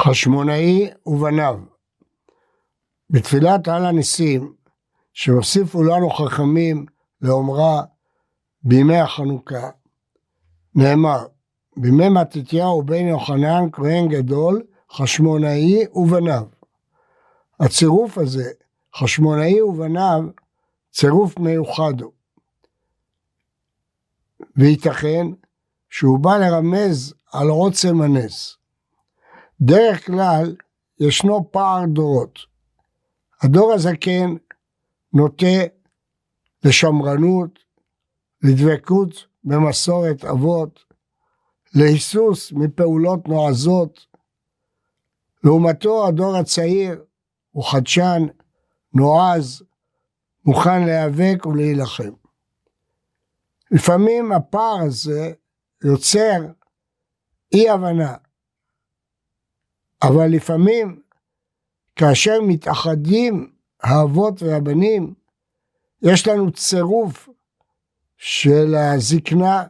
חשמונאי ובניו. בתפילת על הניסים שהוסיפו לנו חכמים לאומרה בימי החנוכה, נאמר, בימי מתתיהו בן יוחנן כהן גדול, חשמונאי ובניו. הצירוף הזה, חשמונאי ובניו, צירוף מיוחד הוא. וייתכן שהוא בא לרמז על עוצם הנס. דרך כלל ישנו פער דורות. הדור הזקן נוטה לשמרנות, לדבקות במסורת אבות, להיסוס מפעולות נועזות. לעומתו הדור הצעיר הוא חדשן, נועז, מוכן להיאבק ולהילחם. לפעמים הפער הזה יוצר אי הבנה, אבל לפעמים כאשר מתאחדים האבות והבנים, יש לנו צירוף של הזקנה,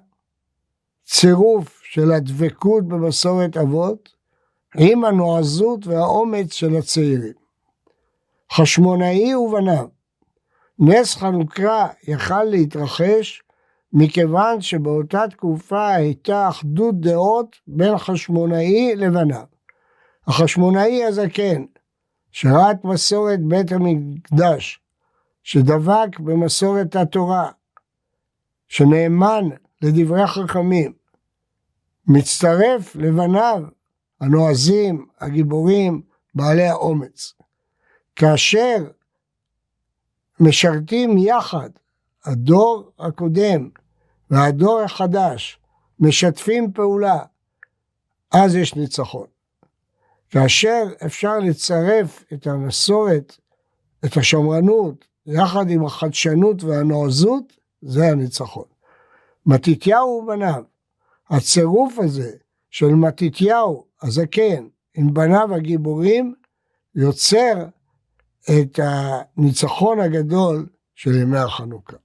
צירוף של הדבקות במסורת אבות, עם הנועזות והאומץ של הצעירים. חשמונאי ובניו, נס חנוכה יכל להתרחש מכיוון שבאותה תקופה הייתה אחדות דעות בין חשמונאי לבניו. החשמונאי הזקן, שראה את מסורת בית המקדש, שדבק במסורת התורה, שנאמן לדברי חכמים, מצטרף לבניו הנועזים, הגיבורים, בעלי האומץ. כאשר משרתים יחד הדור הקודם והדור החדש, משתפים פעולה, אז יש ניצחון. כאשר אפשר לצרף את המסורת, את השמרנות, יחד עם החדשנות והנועזות, זה הניצחון. מתתיהו ובניו, הצירוף הזה של מתתיהו הזקן עם בניו הגיבורים, יוצר את הניצחון הגדול של ימי החנוכה.